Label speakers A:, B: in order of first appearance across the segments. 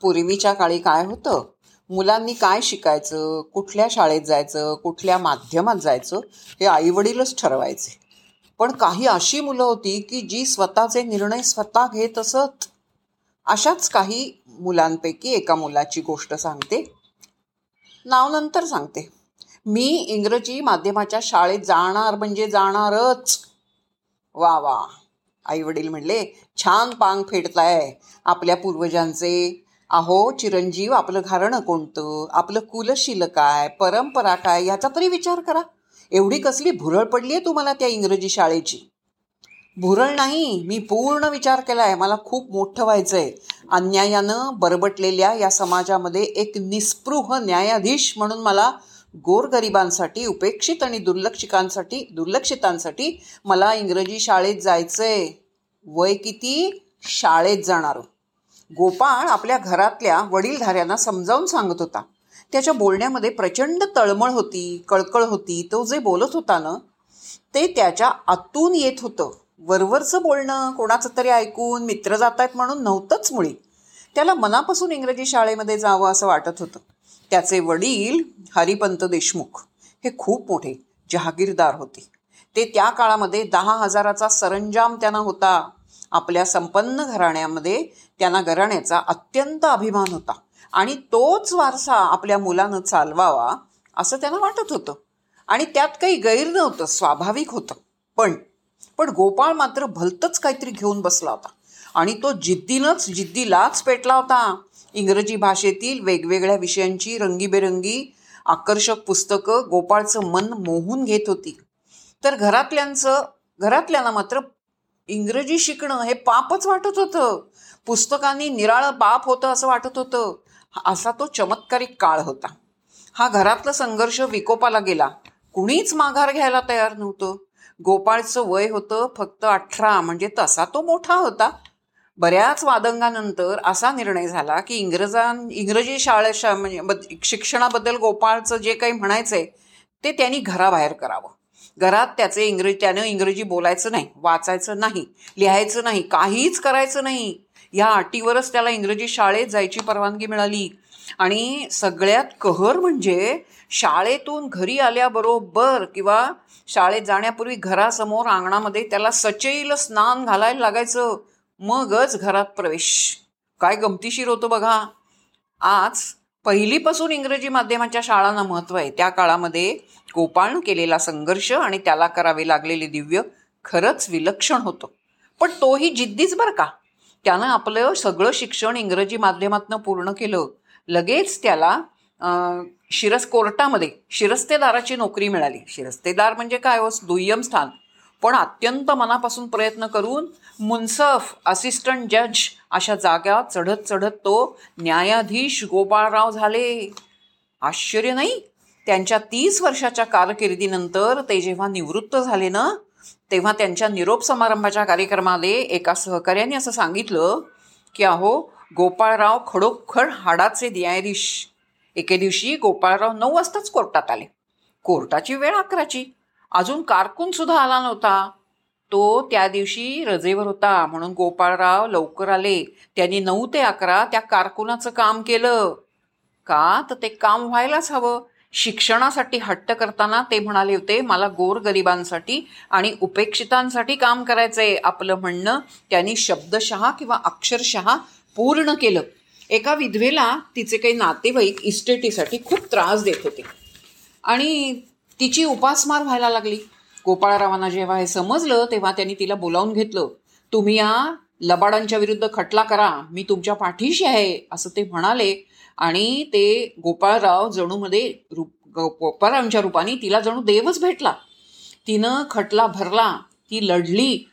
A: पूर्वीच्या काळी काय होतं? मुलांनी काय शिकायचं? कुठल्या शाळेत जायचं? कुठल्या माध्यमात जायचं? हे आईवडीलच ठरवायचे. पण काही अशी मुलं होती की जी स्वतःचे निर्णय स्वतः घेत असत. अशाच काही मुलांपैकी एका मुलाची गोष्ट सांगते. नाव नंतर सांगते. मी इंग्रजी माध्यमाच्या शाळेत जाणार म्हणजे जाणारच. वा वा. आई वडील म्हणले छान पांग फेडताय. आपल्या पूर्वजांचे अहो चिरंजीव आपलं घारणं कोणतं? आपलं कुलशील काय? परंपरा काय? याचा तरी विचार करा. एवढी कसली भुरळ पडली आहे तुम्हाला त्या इंग्रजी शाळेची? भुरळ नाही मी पूर्ण विचार केला आहे मला खूप मोठं व्हायचं आहे अन्यायानं बरबटलेल्या या समाजामध्ये एक निस्पृह न्यायाधीश म्हणून मला गोरगरिबांसाठी उपेक्षित आणि दुर्लक्षिकांसाठी दुर्लक्षितांसाठी मला इंग्रजी शाळेत जायचं आहे वय किती? शाळेत जाणार. गोपाळ आपल्या घरातल्या वडीलधाऱ्यांना समजावून सांगत होता. त्याच्या बोलण्यामध्ये प्रचंड तळमळ होती कळकळ होती. तो जे बोलत होता ना ते त्याच्या आतून येत होतं. वरवरचं बोलणं कोणाचं तरी ऐकून मित्र जात आहेत म्हणून नव्हतंच मुळी. त्याला मनापासून इंग्रजी शाळेमध्ये जावं असं वाटत होतं. त्याचे वडील हरिपंत देशमुख हे खूप मोठे जहागीरदार होते. ते त्या काळामध्ये दहा हजाराचा सरंजाम त्यांना होता. आपल्या संपन्न घराण्यामध्ये त्यांना घराण्याचा अत्यंत अभिमान होता. आणि तोच वारसा आपल्या मुलानं चालवावा असं त्यांना वाटत होतं. आणि त्यात काही गैर नव्हतं स्वाभाविक होतं. पण पण गोपाळ मात्र भलतंच काहीतरी घेऊन बसला होता. आणि तो जिद्दीनंच जिद्दीलाच पेटला होता. इंग्रजी भाषेतील वेगवेगळ्या विषयांची रंगीबेरंगी आकर्षक पुस्तकं गोपाळचं मन मोहून घेत होती. तर घरातल्यांचं घरातल्यांना मात्र इंग्रजी शिकणं हे पापच वाटत होतं. पुस्तकांनी निराळं पाप होतं असं वाटत होतं. असा तो चमत्कारिक काळ होता. हा घरातला संघर्ष विकोपाला गेला. कुणीच माघार घ्यायला तयार नव्हतं. गोपाळचं वय होतं फक्त अठरा म्हणजे तसा तो मोठा होता. बऱ्याच वादंगानंतर असा निर्णय झाला की इंग्रजां इंग्रजी शाळे शा म्हणजे शिक्षणाबद्दल गोपाळचं जे काही म्हणायचं आहे ते त्यांनी घराबाहेर करावं. घरात त्याचे इंग्रजी त्यानं इंग्रजी बोलायचं नाही वाचायचं नाही लिहायचं नाही काहीच करायचं नाही. या अटीवरच त्याला इंग्रजी शाळेत जायची परवानगी मिळाली. आणि सगळ्यात कहर म्हणजे शाळेतून घरी आल्याबरोबर किंवा शाळेत जाण्यापूर्वी घरासमोर अंगणामध्ये त्याला सचैल स्नान घालायला लागायचं. मगच घरात प्रवेश. काय गमतीशीर होतं बघा. आज पहिलीपासून इंग्रजी माध्यमाच्या शाळांना महत्त्व आहे. त्या काळामध्ये गोपाळनं केलेला संघर्ष आणि त्याला करावे लागलेले दिव्य खरंच विलक्षण होतं. पण तोही जिद्दीच बरं का? त्यानं आपलं सगळं शिक्षण इंग्रजी माध्यमातनं पूर्ण केलं. लगेच त्याला शिरस कोर्टामध्ये शिरस्तेदाराची नोकरी मिळाली. शिरस्तेदार म्हणजे काय? हो दुय्यम स्थान. पण अत्यंत मनापासून प्रयत्न करून मुन्सफ असिस्टंट जज अशा जाग्या चढत चढत तो न्यायाधीश गोपाळराव झाले. आश्चर्य नाही? त्यांच्या तीस वर्षाच्या कारकिर्दीनंतर ते जेव्हा निवृत्त झाले ना तेव्हा त्यांच्या निरोप समारंभाच्या कार्यक्रमाला एका सहकार्याने असं सांगितलं की अहो गोपाळराव खडोखड हाडाचे न्यायाधीश. एके दिवशी गोपाळराव नऊ वाजताच कोर्टात आले. कोर्टाची वेळ अकराची. अजून कारकून सुद्धा आला नव्हता. तो त्या दिवशी रजेवर होता. म्हणून गोपाळराव लवकर आले. त्यांनी नऊ ते अकरा त्या कारकुनाचं काम केलं. का? तर ते काम व्हायलाच हवं. शिक्षणासाठी हट्ट करताना ते म्हणाले होते मला गोरगरिबांसाठी आणि उपेक्षितांसाठी काम करायचंय. आपलं म्हणणं त्यांनी शब्दशः किंवा अक्षरशः पूर्ण केलं. एका विधवेला तिचे काही नातेवाईक इस्टेटीसाठी खूप त्रास देत होते. आणि तिची उपासमार व्हायला लागली. गोपाळरावांना जेव्हा हे समजलं तेव्हा त्यांनी तिला बोलावून घेतलं. तुम्ही या लबाडांच्या विरुद्ध खटला करा मी तुमच्या पाठीशी आहे असं ते म्हणाले. आणि ते गोपाळराव जणूमध्ये रूप गोपाळरावांच्या रूपाने तिला जणू देवच भेटला. तिनं खटला भरला ती लढली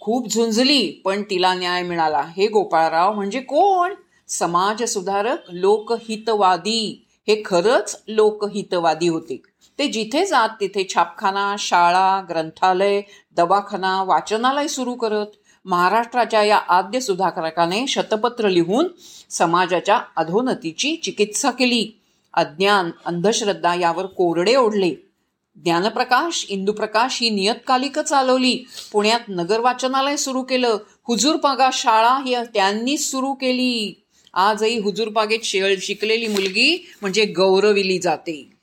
A: खूप झुंजली पण तिला न्याय मिळाला. हे गोपाळराव म्हणजे कोण? समाजसुधारक लोकहितवादी. हे खरंच लोकहितवादी होते. ते जिथे जात तिथे छापखाना शाळा ग्रंथालय दवाखाना वाचनालय सुरू करत महाराष्ट्राच्या या आद्य सुधाकरकाने शतपत्र लिहून समाजाच्या अधोनतीची चिकित्सा केली. अज्ञान अंधश्रद्धा यावर कोरडे ओढले. ज्ञानप्रकाश इंदुप्रकाश ही नियतकालिक चालवली. पुण्यात नगर वाचनालय सुरू केलं. हुजूरपागा शाळा ही त्यांनीच सुरू केली. आजही हुजूरबागेत शे शिकलेली मुलगी म्हणजे गौरविली जाते.